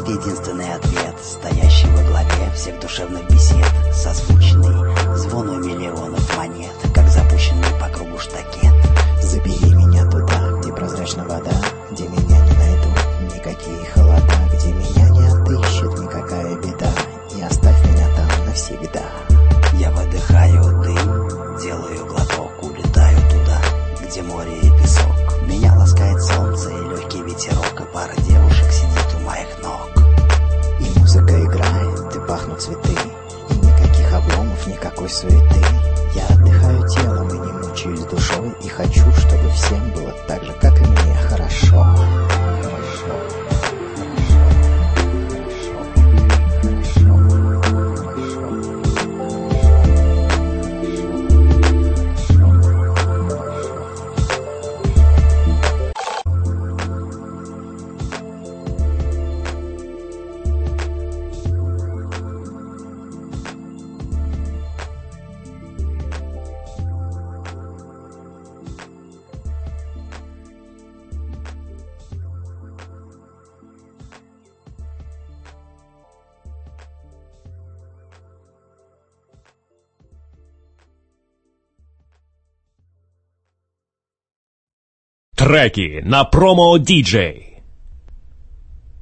Вот единственный ответ, стоящий во главе всех душевных бесед, созвучный звону миллионов монет, как запущенный по кругу штакет. Забери меня туда, где прозрачна вода, где меня не найдут никакие холода, где меня не отыщет никакая беда, и оставь меня там навсегда. Я выдыхаю дым, делаю глоток, улетаю туда, где море и песок. Меня ласкает солнце и легкий ветерок, и пара девушек цветы, и никаких обломов, никакой суеты. Треки на промо-диджей.